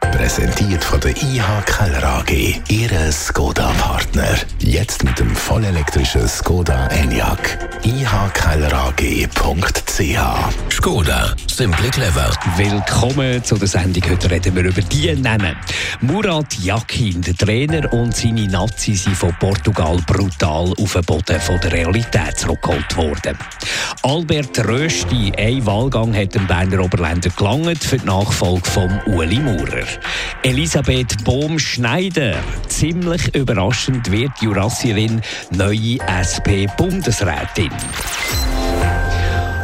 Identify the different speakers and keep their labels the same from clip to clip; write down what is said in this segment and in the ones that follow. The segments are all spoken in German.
Speaker 1: Präsentiert von der IH Keller AG, Ihre Skoda-Partner. Jetzt mit dem vollelektrischen Skoda Enyaq. ihkellerag.ch
Speaker 2: Skoda, simply clever.
Speaker 3: Willkommen zu der Sendung. Heute reden wir über die Namen. Murat Yakin, der Trainer und seine Nazis sind von Portugal brutal auf den Boden von der Realität zurückgeholt worden. Albert Rösti, ein Wahlgang hat dem Berner Oberländer gelangt für die Nachfolge von Uli Maurer. Elisabeth Bohm-Schneider, ziemlich überraschend wird Jurassierin neue SP-Bundesrätin.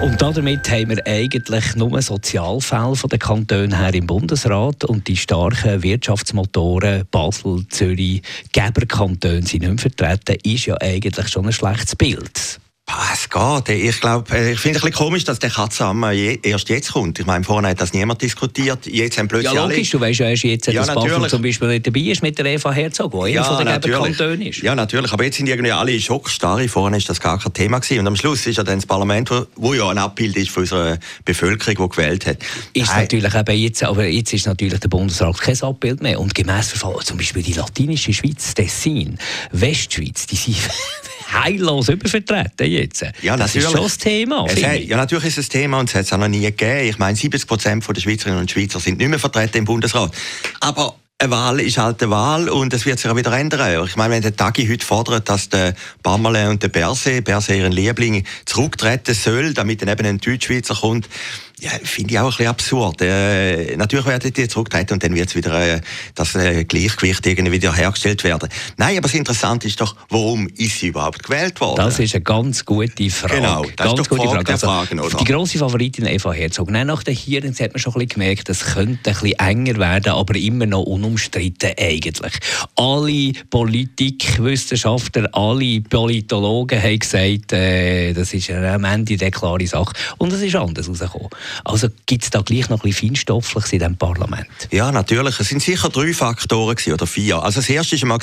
Speaker 3: Und damit haben wir eigentlich nur Sozialfälle von den Kantonen her im Bundesrat und die starken Wirtschaftsmotoren Basel, Zürich, Geberkantone sind nicht vertreten, ist ja eigentlich schon ein schlechtes Bild.
Speaker 4: Es geht. Ich glaube, ich finde es ein bisschen komisch, dass der Katzamer erst jetzt kommt. Ich meine, vorher hat das niemand diskutiert. Jetzt haben plötzlich
Speaker 3: ja, logisch. Alle... Du weißt ja erst jetzt, ja, dass Basel zum Beispiel nicht dabei ist mit der Eva Herzog, die ja, einer von den Kantonen ist.
Speaker 4: Ja, natürlich. Aber jetzt sind irgendwie alle schockstarre. Vorher ist das gar kein Thema gewesen. Und am Schluss ist ja dann das Parlament, wo, wo ja ein Abbild ist von unserer Bevölkerung, die gewählt hat.
Speaker 3: Ist Nein. natürlich eben jetzt, aber jetzt ist natürlich der Bundesrat kein Abbild mehr. Und gemäss Verfall, zum Beispiel die latinische Schweiz, Tessin, Westschweiz, die sind heillos übervertreten jetzt.
Speaker 4: Ja,
Speaker 3: das
Speaker 4: ist
Speaker 3: schon das Thema.
Speaker 4: Hat, ja, natürlich ist es ein Thema und es hat es auch noch nie gegeben. Ich meine, 70 Prozent der Schweizerinnen und Schweizer sind nicht mehr vertreten im Bundesrat. Aber eine Wahl ist halt eine Wahl und es wird sich auch wieder ändern. Ich meine, wenn der Tagi heute fordert, dass der Bammerle und der Berse, Berse ihren Liebling, zurücktreten soll, damit dann eben ein Deutschschweizer kommt, ja, finde ich auch ein bisschen absurd. Äh, natürlich werden die zurücktreten und dann wird wieder äh, das äh, Gleichgewicht irgendwie wieder hergestellt werden. Nein, aber das Interessante ist doch, warum ist sie überhaupt gewählt worden?
Speaker 3: Das ist eine ganz gute Frage.
Speaker 4: Genau, das
Speaker 3: ganz
Speaker 4: ist doch gute Frage.
Speaker 3: Also,
Speaker 4: Fragen,
Speaker 3: oder? Die grosse Favoritin Eva Herzog. Nein, nach den Hearings hat man schon ein bisschen gemerkt, es könnte ein bisschen enger werden, aber immer noch unumstritten eigentlich. Alle Politikwissenschaftler, alle Politologen haben gesagt, äh, das ist am Ende eine klare Sache. Und es ist anders rausgekommen. Also gibt es da gleich noch ein bisschen Feinstoffliches in diesem Parlament?
Speaker 4: Ja, natürlich. Es sind sicher drei Faktoren gewesen, oder vier. Also das erste war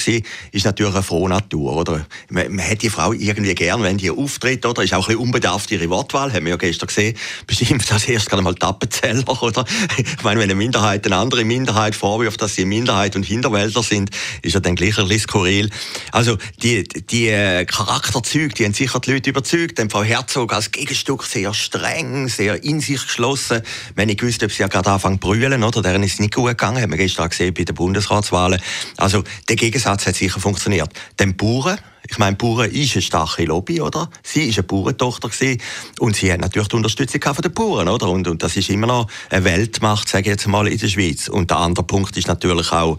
Speaker 4: ist natürlich eine frohe Natur. Oder? Man, man hat die Frau irgendwie gern, wenn die auftritt. Oder? Ist auch ein unbedarft ihre Wortwahl, haben wir ja gestern gesehen. Bestimmt als erst gerade mal Tappenzeller. Oder? Ich meine, wenn eine Minderheit eine andere Minderheit vorwirft, dass sie Minderheit und Hinterwälder sind, ist ja dann gleich ein bisschen skurril. Also die, die äh, Charakterzüge, die haben sicher die Leute überzeugt. Denn Frau Herzog als Gegenstück sehr streng, sehr in sich geschlossen. Wenn ich wusste, ob sie ja gerade anfangen zu brüllen, oder? Deren ist es nicht gut gegangen, haben wir gestern gesehen bei den Bundesratswahlen. Also der Gegensatz hat sicher funktioniert. Den Bauern, ich meine, Bauern ist eine starke Lobby, oder? Sie ist eine Bauerntochter gewesen, und sie hat natürlich die Unterstützung von den Bauern, oder? Und, und das ist immer noch eine Weltmacht, sage ich jetzt mal, in der Schweiz. Und der andere Punkt ist natürlich auch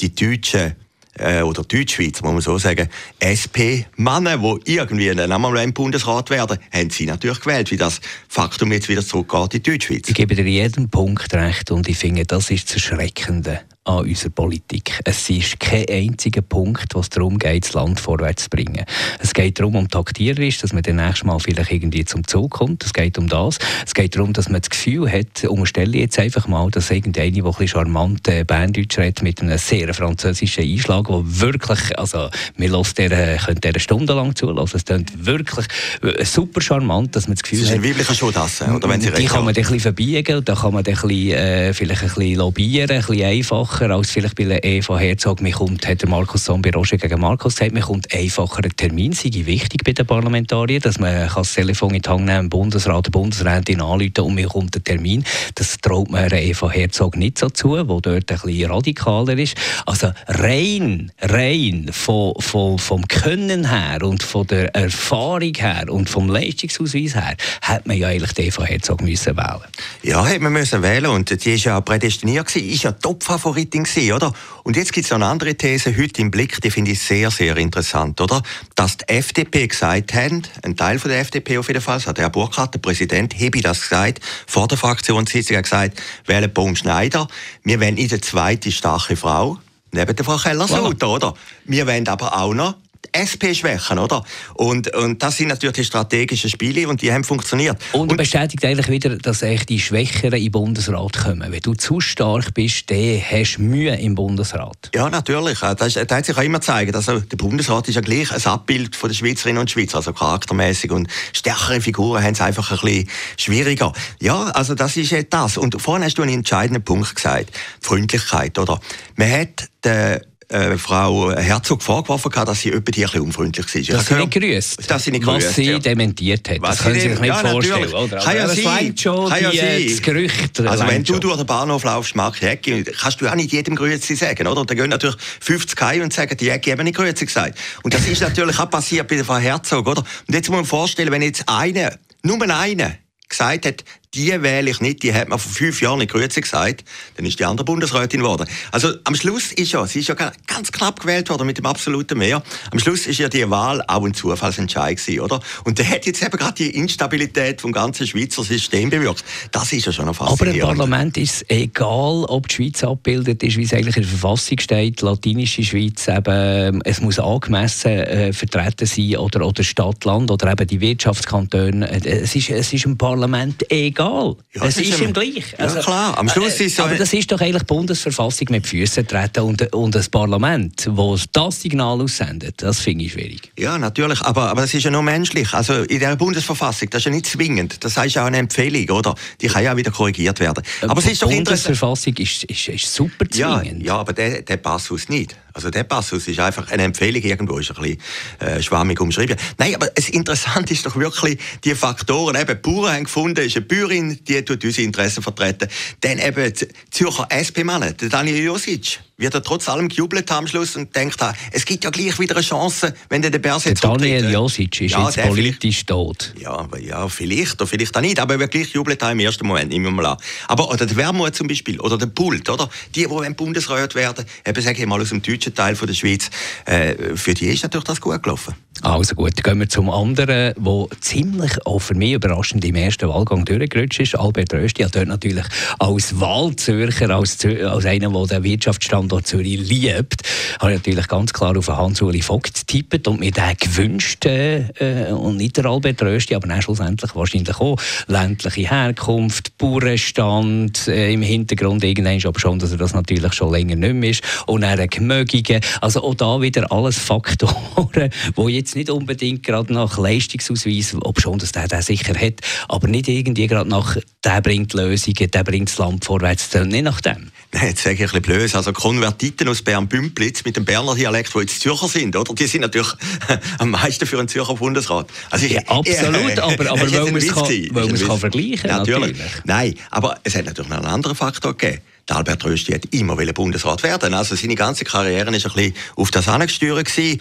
Speaker 4: die deutschen äh, oder Deutschschweizer, muss man so sagen, SP-Männer, die irgendwie dann einmal im Bundesrat werden, haben sie natürlich gewählt, wie das Faktum jetzt wieder zurückgeht in die Deutschschweiz.
Speaker 3: Ich gebe dir jeden Punkt recht und ich finde, das ist das Erschreckende an unserer Politik. Es ist kein einziger Punkt, was darum geht, das Land vorwärts zu bringen. Es geht darum, um taktiererisch, dass man nächsten Mal vielleicht irgendwie zum Zug kommt. Es geht um das. Es geht darum, dass man das Gefühl hat, unterstelle jetzt einfach mal, dass irgendeine, die ein bisschen charmant äh, Berndeutsch redet, mit einem sehr französischen Einschlag, wo wirklich, also, wir der, können der stundenlang zulassen. Es klingt wirklich äh, super charmant, dass man das Gefühl
Speaker 4: das
Speaker 3: ist
Speaker 4: ein weiblicher Schuhdasse, oder wenn sie
Speaker 3: Die kann man ein bisschen verbiegen, da kann man ein bisschen, äh, vielleicht ein bisschen lobbyieren, ein bisschen einfacher einfacher als vielleicht bei der Eva Herzog. Mir kommt, hat Markus Zombie Roger gegen Markus gesagt, mir kommt einfacher ein Termin, sei wichtig bei den Parlamentariern, dass man das Telefon in die Hand nehmen Bundesrat, der Bundesrätin anrufen und mir kommt ein Termin. Das traut man Eva Herzog nicht so zu, wo dort ein bisschen radikaler ist. Also rein, rein von, von, vom Können her und von der Erfahrung her und vom Leistungsausweis her, hätte man ja eigentlich die Eva Herzog müssen wählen
Speaker 4: Ja, hätte man müssen wählen und die ist ja prädestiniert gewesen, ist ja Top-Favorit Marketing gewesen, oder? Und jetzt gibt es noch eine andere These heute im Blick, die finde ich sehr, sehr interessant, oder? Dass die FDP gesagt haben, ein Teil von der FDP auf jeden Fall, das hat Herr Burkhardt, der Präsident, habe das gesagt, vor der Fraktionssitzung hat gesagt, wählen Baum Schneider, wir wollen in der zweite starke Frau, neben der Frau Keller-Sutter, voilà. oder? Wir wollen aber auch noch SP schwächen, oder? Und, und das sind natürlich die strategischen Spiele und die haben funktioniert.
Speaker 3: Und, und bestätigt eigentlich wieder, dass echt die Schwächeren im Bundesrat kommen. Wenn du zu stark bist, dann hast du Mühe im Bundesrat.
Speaker 4: Ja, natürlich. Das, das hat sich auch immer gezeigt. Also, der Bundesrat ist ja gleich ein Abbild von der Schweizerinnen und Schweizer, also charaktermäßig und stärkere Figuren haben es einfach ein bisschen schwieriger. Ja, also das ist das. Und vorhin hast du einen entscheidenden Punkt gesagt. Freundlichkeit, oder? Man hat den äh, Frau Herzog vorgeworfen, dass sie etwa ein bisschen unfreundlich war.
Speaker 3: Dass sie nicht grüßt.
Speaker 4: Dass sie nicht
Speaker 3: grüßt, Was sie
Speaker 4: ja.
Speaker 3: dementiert hat. Was das können Sie sich nicht ja, vorstellen, oder?
Speaker 4: Kann ja sein.
Speaker 3: schon kann ja die, das Gerücht.
Speaker 4: Also wenn du durch den Bahnhof laufst, Mark Jäcki, kannst du auch nicht jedem Grüezi sagen, oder? Und dann gehen natürlich 50 heim und sagen, die Jäcki haben nicht Grüezi gesagt. Und das ist natürlich auch passiert bei der Frau Herzog, oder? Und jetzt muss man vorstellen, wenn jetzt einer, nur einer, gesagt hat, die wähle ich nicht, die hat man vor fünf Jahren nicht Grüße gesagt, dann ist die andere Bundesrätin geworden. Also am Schluss ist ja, sie ist ja ganz knapp gewählt worden mit dem absoluten Mehr. Am Schluss ist ja die Wahl auch ein Zufallsentscheid gewesen, oder? Und der hat jetzt eben gerade die Instabilität vom ganzen Schweizer System bewirkt. Das ist ja schon eine faszinierend.
Speaker 3: Aber im Parlament ist es egal, ob die Schweiz abgebildet ist, wie es eigentlich in der Verfassung steht, latinische Schweiz eben, es muss angemessen äh, vertreten sein oder, oder Stadt, Land oder eben die Wirtschaftskantone. Es ist, es ist im Parlament egal egal. Ja, es ist, ist ihm gleich.
Speaker 4: Also, ja, klar. Am Schluss äh, ist so
Speaker 3: aber das ist doch eigentlich die Bundesverfassung mit Füßen treten und, und das Parlament, das das Signal aussendet. Das finde ich schwierig.
Speaker 4: Ja, natürlich. Aber, aber das ist ja nur menschlich. Also in der Bundesverfassung, das ist ja nicht zwingend. Das heißt ja auch eine Empfehlung, oder? Die kann ja auch wieder korrigiert werden.
Speaker 3: Aber die Bundesverfassung ist, ist, ist super zwingend.
Speaker 4: Ja, ja aber der, der Passus nicht. Also der Passus ist einfach eine Empfehlung irgendwo, ist ein bisschen äh, schwammig umschrieben. Nein, aber das Interessante ist doch wirklich die Faktoren. Eben, die Bauern haben gefunden, ist eine Bäuerin, die tut unsere Interessen vertreten. Dann eben die Zürcher SP-Mann, der Daniel Josic wird er trotz allem gejubelt am Schluss und denkt, es gibt ja gleich wieder eine Chance, wenn der Bärs jetzt
Speaker 3: der Daniel Josic ist ja, jetzt politisch tot.
Speaker 4: Ja, ja, vielleicht oder vielleicht auch nicht, aber er wird gleich jubelt im ersten Moment, nehmen wir mal an. Aber oder der Wermut zum Beispiel, oder der Pult, oder? Die, die Bundesrat werden, eben sage ich mal aus dem deutschen Teil von der Schweiz, äh, für die ist natürlich das gut gelaufen.
Speaker 3: Also gut, dann gehen wir zum anderen, wo ziemlich auch für mich überraschend im ersten Wahlgang durchgerutscht ist. Albert Rösti hat dort natürlich als Wahlzürcher, als, als einer, der den Wirtschaftsstandort Zürich liebt, habe ich natürlich ganz klar auf Hans-Uli Vogt getippt und mir den gewünscht äh, und nicht der Albert Rösti, aber dann schlussendlich wahrscheinlich auch ländliche Herkunft, Bauernstand äh, im Hintergrund irgendwann aber schon, dass er das natürlich schon länger nicht mehr ist und dann Gemögige, also auch da wieder alles Faktoren, die jetzt jetzt nicht unbedingt gerade nach Leistungsausweis, ob schon, dass der den sicher hat, aber nicht irgendwie gerade nach, der bringt Lösungen, der bringt das Land vorwärts, nicht nach dem.
Speaker 4: Nein, jetzt sage ich ein bisschen blöd. Also Konvertiten aus Bern-Bümplitz mit dem Berner Dialekt, die jetzt Zürcher sind, oder? Die sind natürlich am meisten für einen Zürcher Bundesrat.
Speaker 3: Also ich, ja, absolut, äh, aber, aber weil man es kann, kann vergleichen. Natürlich. natürlich.
Speaker 4: Nein, aber es hat natürlich noch einen anderen Faktor gegeben. Albert Rösti hat immer Bundesrat werden. Also seine ganze Karriere war ein bisschen auf das angesteuert. Ich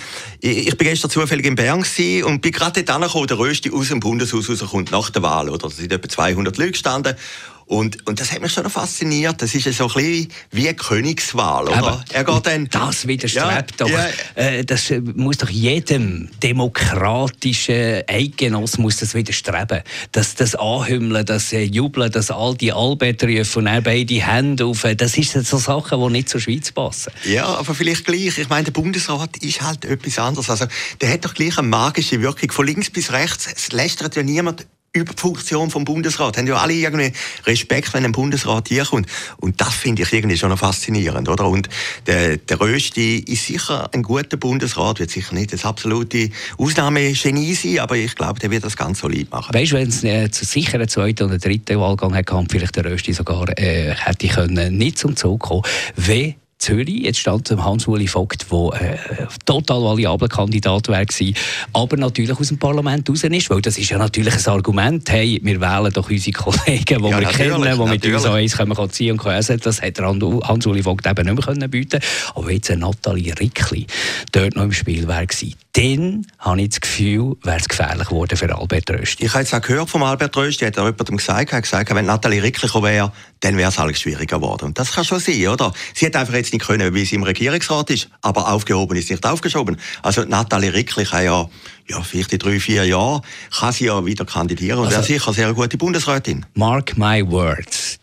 Speaker 4: bin gestern zufällig in Bern und bin gerade dort angekommen, der Rösti aus dem Bundeshaus rauskommt nach der Wahl. Oder? Da sind etwa 200 Leute gestanden. Und, und das hat mich schon fasziniert. Das ist ja so ein bisschen wie eine Königswahl, oder?
Speaker 3: Aber er geht dann, das widerstrebt ja, doch. Ja. Äh, das muss doch jedem demokratischen Eidgenoss muss das widerstreben. Das, das Anhümmeln, das äh, Jubeln, das all die Albert rufen und er beide Hände auf, das sind so Sachen, die nicht zur Schweiz passen.
Speaker 4: Ja, aber vielleicht gleich. Ich meine, der Bundesrat ist halt etwas anderes. Also, der hat doch gleich eine magische Wirkung. Von links bis rechts, es lästert ja niemand über die Funktion vom Bundesrat. Haben ja alle irgendwie Respekt, wenn ein Bundesrat hier kommt. Und das finde ich irgendwie schon faszinierend, oder? Und der, der Rösti ist sicher ein guter Bundesrat, wird sicher nicht das absolute Ausnahmegenie sein, aber ich glaube, der wird das ganz solid machen.
Speaker 3: Weißt du, wenn es äh, zu sicher einen zweiten oder dritten Wahlgang hätte, vielleicht der Rösti sogar äh, hätte können, nicht zum Zug kommen, wie Zürich. Jetzt stand Hans-Uli Vogt, der äh, total variabler Kandidat wäre aber natürlich aus dem Parlament raus ist, weil das ist ja natürlich ein Argument, hey, wir wählen doch unsere Kollegen, die ja, wir kennen, die mit uns auch eins können ziehen und essen Das hätte Hans-Uli Vogt eben nicht mehr bieten können. Aber jetzt eine Nathalie Rickli dort noch im Spiel wäre gewesen dann habe ich das Gefühl, wäre es gefährlich geworden für Albert Rösti.
Speaker 4: Ich habe jetzt auch gehört vom Albert Rösti, hat er jemandem gesagt, hat gesagt, wenn Nathalie Ricklich wäre, dann wäre es alles schwieriger geworden. Und das kann schon sein, oder? Sie hat einfach jetzt nicht können, wie sie im Regierungsrat ist, aber aufgehoben ist nicht aufgeschoben. Also Nathalie Ricklich hat ja, ja, vielleicht in drei, vier Jahren, kann sie ja wieder kandidieren und also, wäre sicher eine sehr gute Bundesrätin.
Speaker 3: Mark my words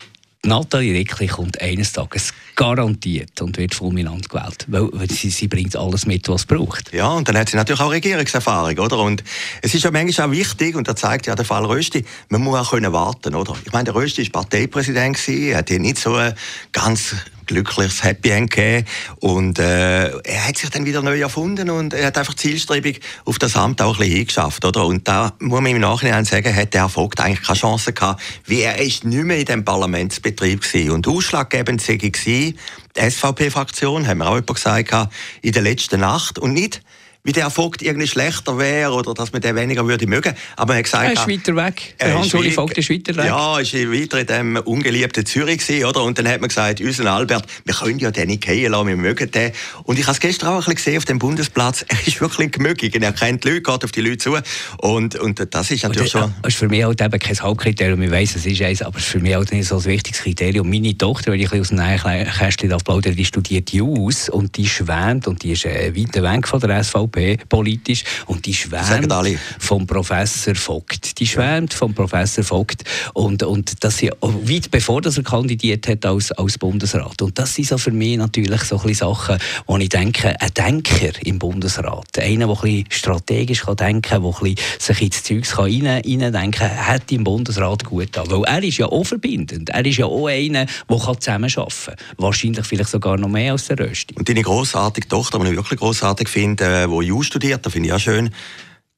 Speaker 3: Nathalie Rickli kommt eines Tages garantiert und wird fulminant gewählt, weil, weil sie, sie bringt alles mit, was es braucht.
Speaker 4: Ja, und dann hat sie natürlich auch Regierungserfahrung, oder? Und es ist ja manchmal auch wichtig, und da zeigt ja der Fall Rösti, man muss auch können warten, oder? Ich meine, der Rösti war Parteipräsident, er hat hier nicht so eine ganz glückliches Happy End gegeben. Und äh, er hat sich dann wieder neu erfunden und er hat einfach zielstrebig auf das Amt auch ein bisschen hingeschafft. Oder? Und da muss man im Nachhinein sagen, hat der Vogt eigentlich keine Chance gehabt, wie er ist nicht mehr in dem Parlamentsbetrieb gewesen. Und ausschlaggebend sei die SVP-Fraktion, haben wir auch jemand gesagt, in der letzten Nacht und nicht wie der Vogt irgendwie schlechter wäre oder dass man den weniger würde mögen. Aber er hat gesagt,
Speaker 3: er ist weiter weg. Der Hans-Uli Vogt ist weiter weg.
Speaker 4: Ja, ist weiter in dem ungeliebten Zürich gewesen, oder? Und dann hat man gesagt, unser Albert, wir können ja den nicht gehen lassen, wir mögen den. Und ich habe es gestern auch ein bisschen gesehen auf dem Bundesplatz. Er ist wirklich gemögig. Er kennt die Leute, geht auf die Leute zu. Und, und das ist natürlich schon...
Speaker 3: Das ist für mich halt eben kein Hauptkriterium. Ich weiss, es ist eins, aber für mich halt nicht so ein wichtiges Kriterium. Meine Tochter, wenn ich ein aus dem Nähkästchen plaudere, die studiert Jus und die schwärmt und die ist äh, weit weg von der SVP politisch ist. Und die schwärmt vom Professor Vogt. Die schwärmt vom Professor Vogt. Und, und das sie, weit bevor dass er kandidiert hat als, als Bundesrat. Und das sind so für mich natürlich so ein Sachen, wo ich denke, ein Denker im Bundesrat, einer, der ein strategisch kann denken kann, der ein sich ins Zeugs rein, rein denken kann, hat im Bundesrat gut an. Weil er ist ja auch verbindend. Er ist ja auch einer, der zusammenarbeiten kann. Wahrscheinlich vielleicht sogar noch mehr als der Rösti.
Speaker 4: Und deine grossartige Tochter, die ich wirklich grossartig finde, die Just studiert, das finde ich auch schön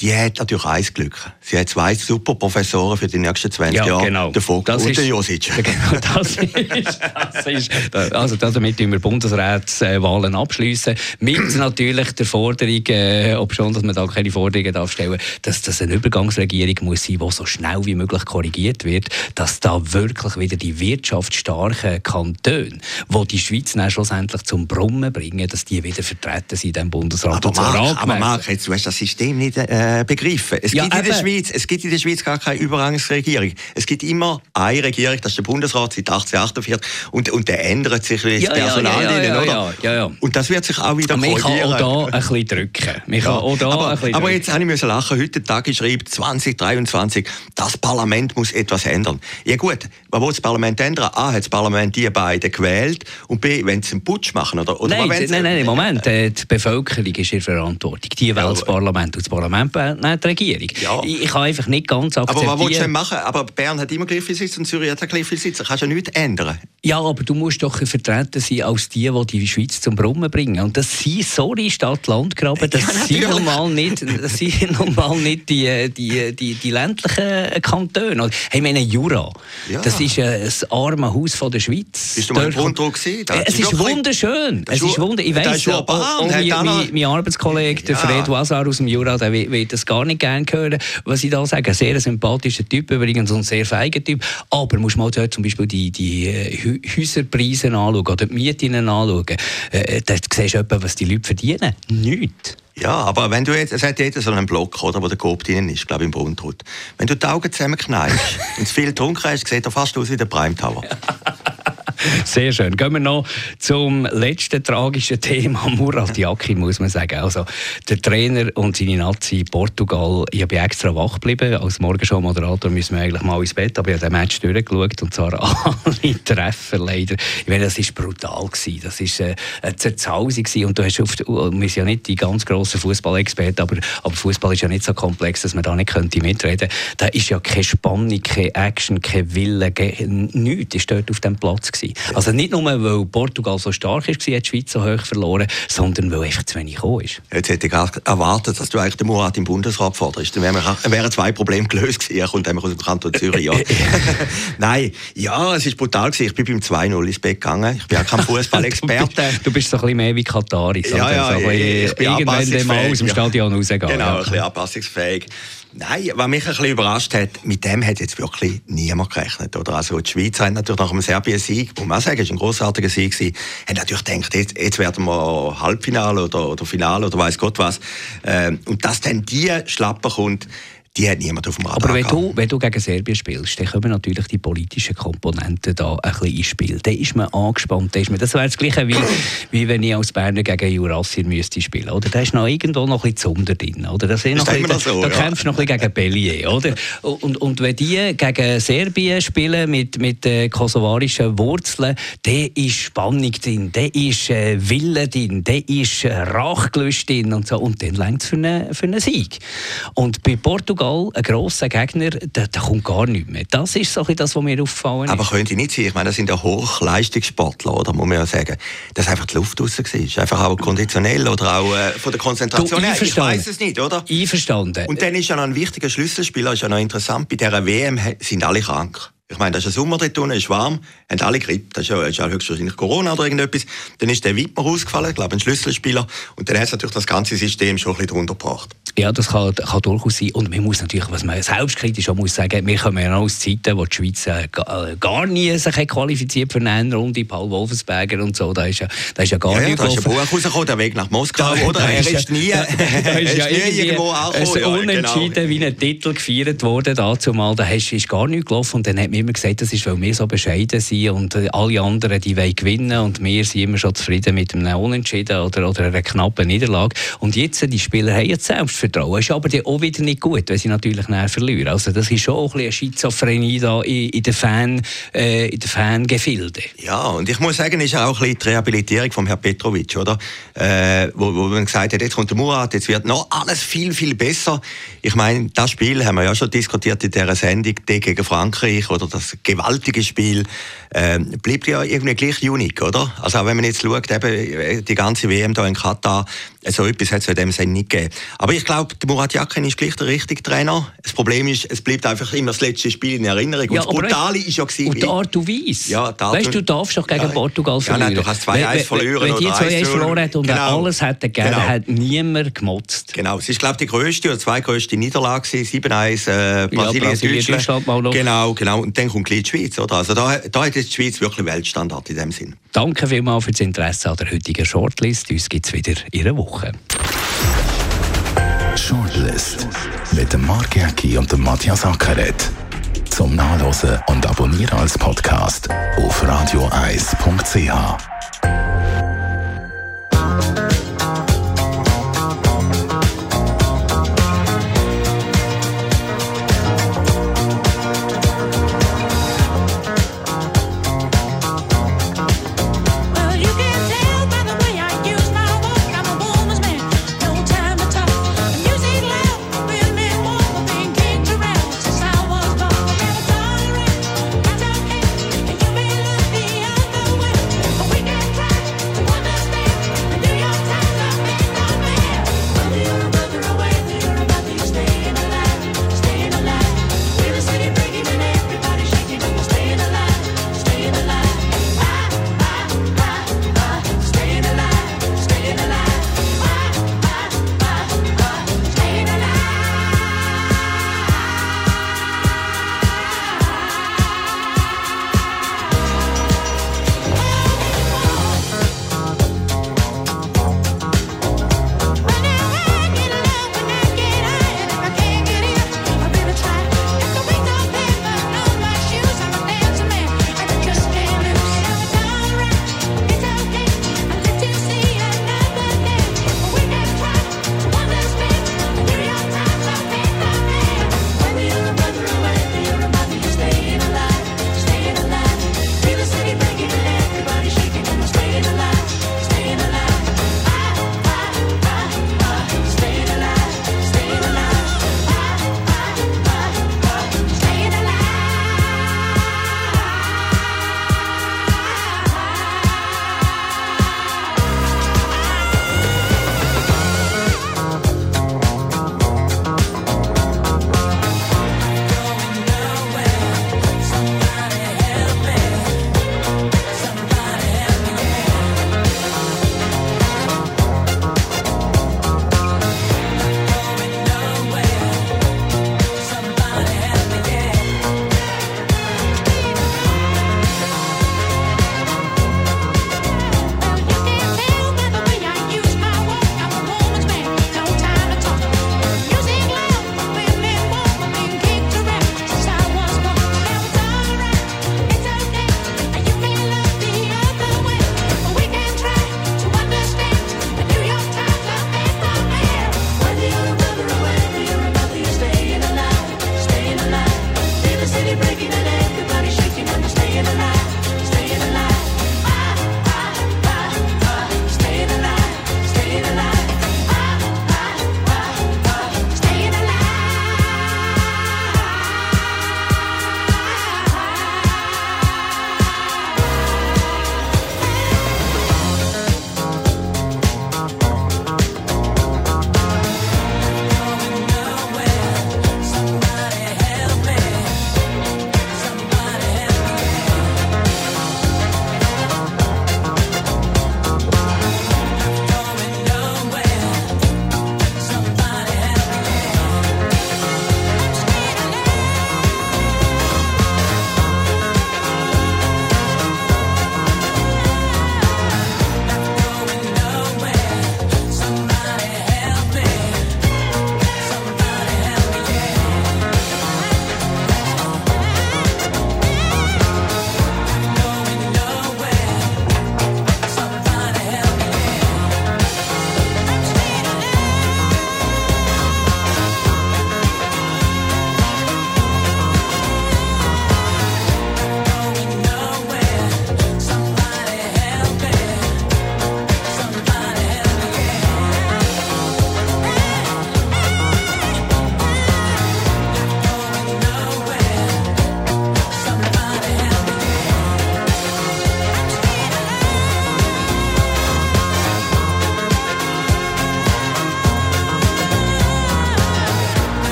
Speaker 4: die hat natürlich eins Glück. Sie hat zwei super Professoren für die nächsten 20 ja, Jahre.
Speaker 3: Genau.
Speaker 4: Der Vogt
Speaker 3: das
Speaker 4: und
Speaker 3: ist,
Speaker 4: der Josic.
Speaker 3: Genau, das ist, das ist, also damit wir Bundesratswahlen abschließen. Mit natürlich der Forderung, äh, ob schon, dass man da keine Forderungen darf stellen, dass das eine Übergangsregierung muss sein, die so schnell wie möglich korrigiert wird, dass da wirklich wieder die wirtschaftsstarken Kantone, die die Schweiz dann schlussendlich zum Brummen bringen, dass die wieder vertreten sind in diesem Bundesrat.
Speaker 4: Aber Marc, aber Marc, jetzt, du hast das System nicht äh, äh, begriffen. Es, ja, gibt in der Schweiz, es gibt in der Schweiz gar keine Übergangsregierung. Es gibt immer eine Regierung, das ist der Bundesrat seit 1848 und, und der ändert sich das ja, Personal ja, ja, oder? Ja, ja, Und das wird sich auch wieder
Speaker 3: korrigieren. Man kann auch da ein bisschen drücken. Man kann auch da
Speaker 4: aber,
Speaker 3: ein bisschen
Speaker 4: aber jetzt habe ich lachen. Heute Tag schreibt 2023, das Parlament muss etwas ändern. Ja gut, was will das Parlament ändern? A, hat das Parlament die beiden gewählt und B, wenn sie einen Putsch machen? Oder, oder
Speaker 3: nein, nein, nein, Moment. Äh, die Bevölkerung ist in Verantwortung. Die wählt das Parlament und das Parlament nicht die Regierung. Ja. Ich, ich kann einfach nicht ganz akzeptieren.
Speaker 4: Aber was willst du denn machen? Aber Bern hat immer Glyphositz und Zürich hat Glyphositz. Da kannst du ja nichts ändern.
Speaker 3: Ja, aber du musst doch vertreten sein als die, die die Schweiz zum Brummen bringen. Und das sind, sorry, Stadt-Land-Graben, das, ja, sind normal nicht, das sind normal nicht die, die, die, die ländlichen Kantone. Ich meine, Jura, ja. das ist ein armes Haus von der Schweiz.
Speaker 4: Bist du mal im gesehen?
Speaker 3: Es ist wunderschön. Es ist wunder ich weiss, auch mein, mein Arbeitskollege, der Fred Wazar aus dem Jura, der will das gar nicht gerne hören, was ich da sage. Ein sehr sympathischer Typ übrigens und ein sehr feiger Typ. Aber muss man dort zum Beispiel die, die äh, Häuserpreise anschauen oder die Mieten anschauen. Äh, da siehst du etwa, was die Leute verdienen. Nichts.
Speaker 4: Ja, aber wenn du jetzt, es hat jeder so einen Block, oder, wo der Coop drin ist, glaube ich, im Brunnentrut. Wenn du die Augen zusammenkneifst und zu viel getrunken hast, sieht er fast aus wie der Prime Tower.
Speaker 3: Sehr schön. Gehen wir noch zum letzten tragischen Thema, Murat Yakin, muss man sagen. Also, der Trainer und seine Nazi Portugal, ich bin extra wach geblieben. Als Morgenshow-Moderator müssen wir eigentlich mal ins Bett, aber ich habe den Match durchgeschaut und zwar alle Treffer leider. Ich meine, das war brutal. Gewesen. Das war äh, eine Zerzausung und du hast oft, wir sind ja nicht die ganz grossen Fußballexperten, aber, aber Fußball ist ja nicht so komplex, dass man da nicht könnte mitreden könnte. Da ist ja keine Spannung, keine Action, kein Wille, nichts ist dort auf dem Platz gewesen. Also nicht nur, weil Portugal so stark ist, hat die Schweiz so hoch verloren, sondern weil einfach zu wenig gekommen ist.
Speaker 4: Jetzt hätte ich erwartet, dass du eigentlich den Murat im Bundesrat forderst. Dann wären zwei Probleme gelöst gewesen. Er kommt aus dem Kanton Zürich, ja. Nein, ja, es war brutal gewesen. Ich bin beim 2-0 ins Bett gegangen. Ich bin auch kein Fußballexperte.
Speaker 3: du bist so ein bisschen mehr wie Katari.
Speaker 4: Ja, ja, so ich, ich bin irgendwann
Speaker 3: mal aus dem Stadion rausgehen.
Speaker 4: Genau, ja. ein bisschen anpassungsfähig. Nein, was mich ein bisschen überrascht hat, mit dem hat jetzt wirklich niemand gerechnet. Oder? Also die Schweiz hat natürlich nach dem Serbien-Sieg, muss man sagen, war ein großartiger Sieg, gewesen, hat natürlich gedacht, jetzt, jetzt werden wir Halbfinale oder, oder Finale oder weiß Gott was. Ähm, und dass dann die Schlappe kommt, die hat niemand auf dem
Speaker 3: Radar. Aber wenn du, wenn du gegen Serbien spielst, dann kommen natürlich die politischen Komponenten da ein bisschen ins Spiel. Dann ist man angespannt. Ist man, das wäre das Gleiche wie, wie wenn ich als Berner gegen Jurassier müsste spielen. Oder? Da ist noch irgendwo noch ein bisschen Zunder drin. Oder? Das ist noch ein bisschen, so, da, da ja. kämpfst du noch ein bisschen gegen Bellier. Oder? Und, und wenn die gegen Serbien spielen mit, mit äh, kosovarischen Wurzeln, da ist Spannung drin, da ist äh, Wille drin, da ist äh, Rachgelüst drin und so. Und dann längt es für einen, für einen Sieg. Und bei Portugal, ein grosser Gegner, da, da kommt gar nichts mehr. Das ist so das, was mir aufgefallen ist.
Speaker 4: Aber könnte nicht sein. Ich meine, das sind ja Hochleistungssportler, oder? Muss man ja sagen. Dass einfach die Luft raus war. Einfach auch konditionell oder auch äh, von der Konzentration her. Ich weiß es nicht, oder?
Speaker 3: Einverstanden.
Speaker 4: Und dann ist ja noch ein wichtiger Schlüsselspieler, ist ja noch interessant. Bei dieser WM sind alle krank. Ich meine, da ist ein Sommer drin, ist warm, haben alle Grippe. Das ist ja, ist ja höchstwahrscheinlich Corona oder irgendetwas. Dann ist der Wittmer ausgefallen, ich glaube, ein Schlüsselspieler. Und dann hat es natürlich das ganze System schon ein bisschen drunter gebracht.
Speaker 3: Ja, das kann, kann durchaus sein. Und man muss natürlich, was man selbstkritisch auch muss sagen, wir kommen ja aus Zeiten, wo die Schweiz äh, äh gar nie sich qualifiziert für eine Runde, Paul Wolfensberger und so, da ist ja, da ist ja gar
Speaker 4: ja, ja, da ist ein Buch rausgekommen, der Weg nach Moskau, da, oder? Da er ist, nie, da, da ist ja nie irgendwo angekommen.
Speaker 3: Ja, unentschieden genau. wie ein Titel gefeiert worden dazu mal, da ist, ist gar nichts gelaufen und dann hat man immer gesagt, das ist, weil wir so bescheiden sind und äh, alle anderen, die wollen gewinnen und wir sind immer schon zufrieden mit einem Unentschieden oder, oder einer knappen Niederlage. Und jetzt, die Spieler haben jetzt Selbstvertrauen, ist aber auch wieder nicht gut, wenn sie natürlich näher verlieren. Also das ist schon ein bisschen eine Schizophrenie da in, in den Fan, äh, in den Fangefilden.
Speaker 4: Ja, und ich muss sagen, ist auch ein bisschen die Rehabilitierung von Herrn Petrovic, oder? Äh, wo, wo man gesagt hat, jetzt kommt der Murat, jetzt wird noch alles viel, viel besser. Ich meine, das Spiel haben wir ja schon diskutiert in dieser Sendung, gegen Frankreich, oder das gewaltige Spiel, äh, bleibt ja irgendwie gleich unique, oder? Also auch wenn man jetzt schaut, eben die ganze WM da in Katar, so etwas hat es in dem Sinne nicht gegeben. Aber ich glaube, Murat Yakin ist gleich der richtige Trainer. Das Problem ist, es bleibt einfach immer das letzte Spiel in Erinnerung.
Speaker 3: Ja, und das Brutale ist ja gewesen, Und die Art und Weise. Ja, weißt du, du darfst doch gegen ja, Portugal verlieren. Ja,
Speaker 4: nein, du hast zwei 1 verloren
Speaker 3: Wenn, wenn die zwei 1 verloren hat und genau. alles hätte gegeben, genau. hat niemand gemotzt.
Speaker 4: Genau, es ist, glaube ich, die grösste oder zweitgrößte Niederlage 7-1 äh, Brasilien, ja, Deutschland. noch. Genau, genau. Und dann kommt gleich die Schweiz, oder? Also da, da hat jetzt die Schweiz wirklich Weltstandard in dem Sinn.
Speaker 3: Danke vielmals für das Interesse an der heutigen Shortlist. Uns gibt es wieder in einer Woche.
Speaker 1: Shortlist mit dem Mark Jäcki und dem Matthias Ackeret. Zum Nachlesen und Abonnieren als Podcast auf radioeis.ch.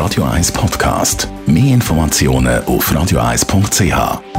Speaker 1: Radio 1 Podcast. Mehr Informationen auf radio1.ch.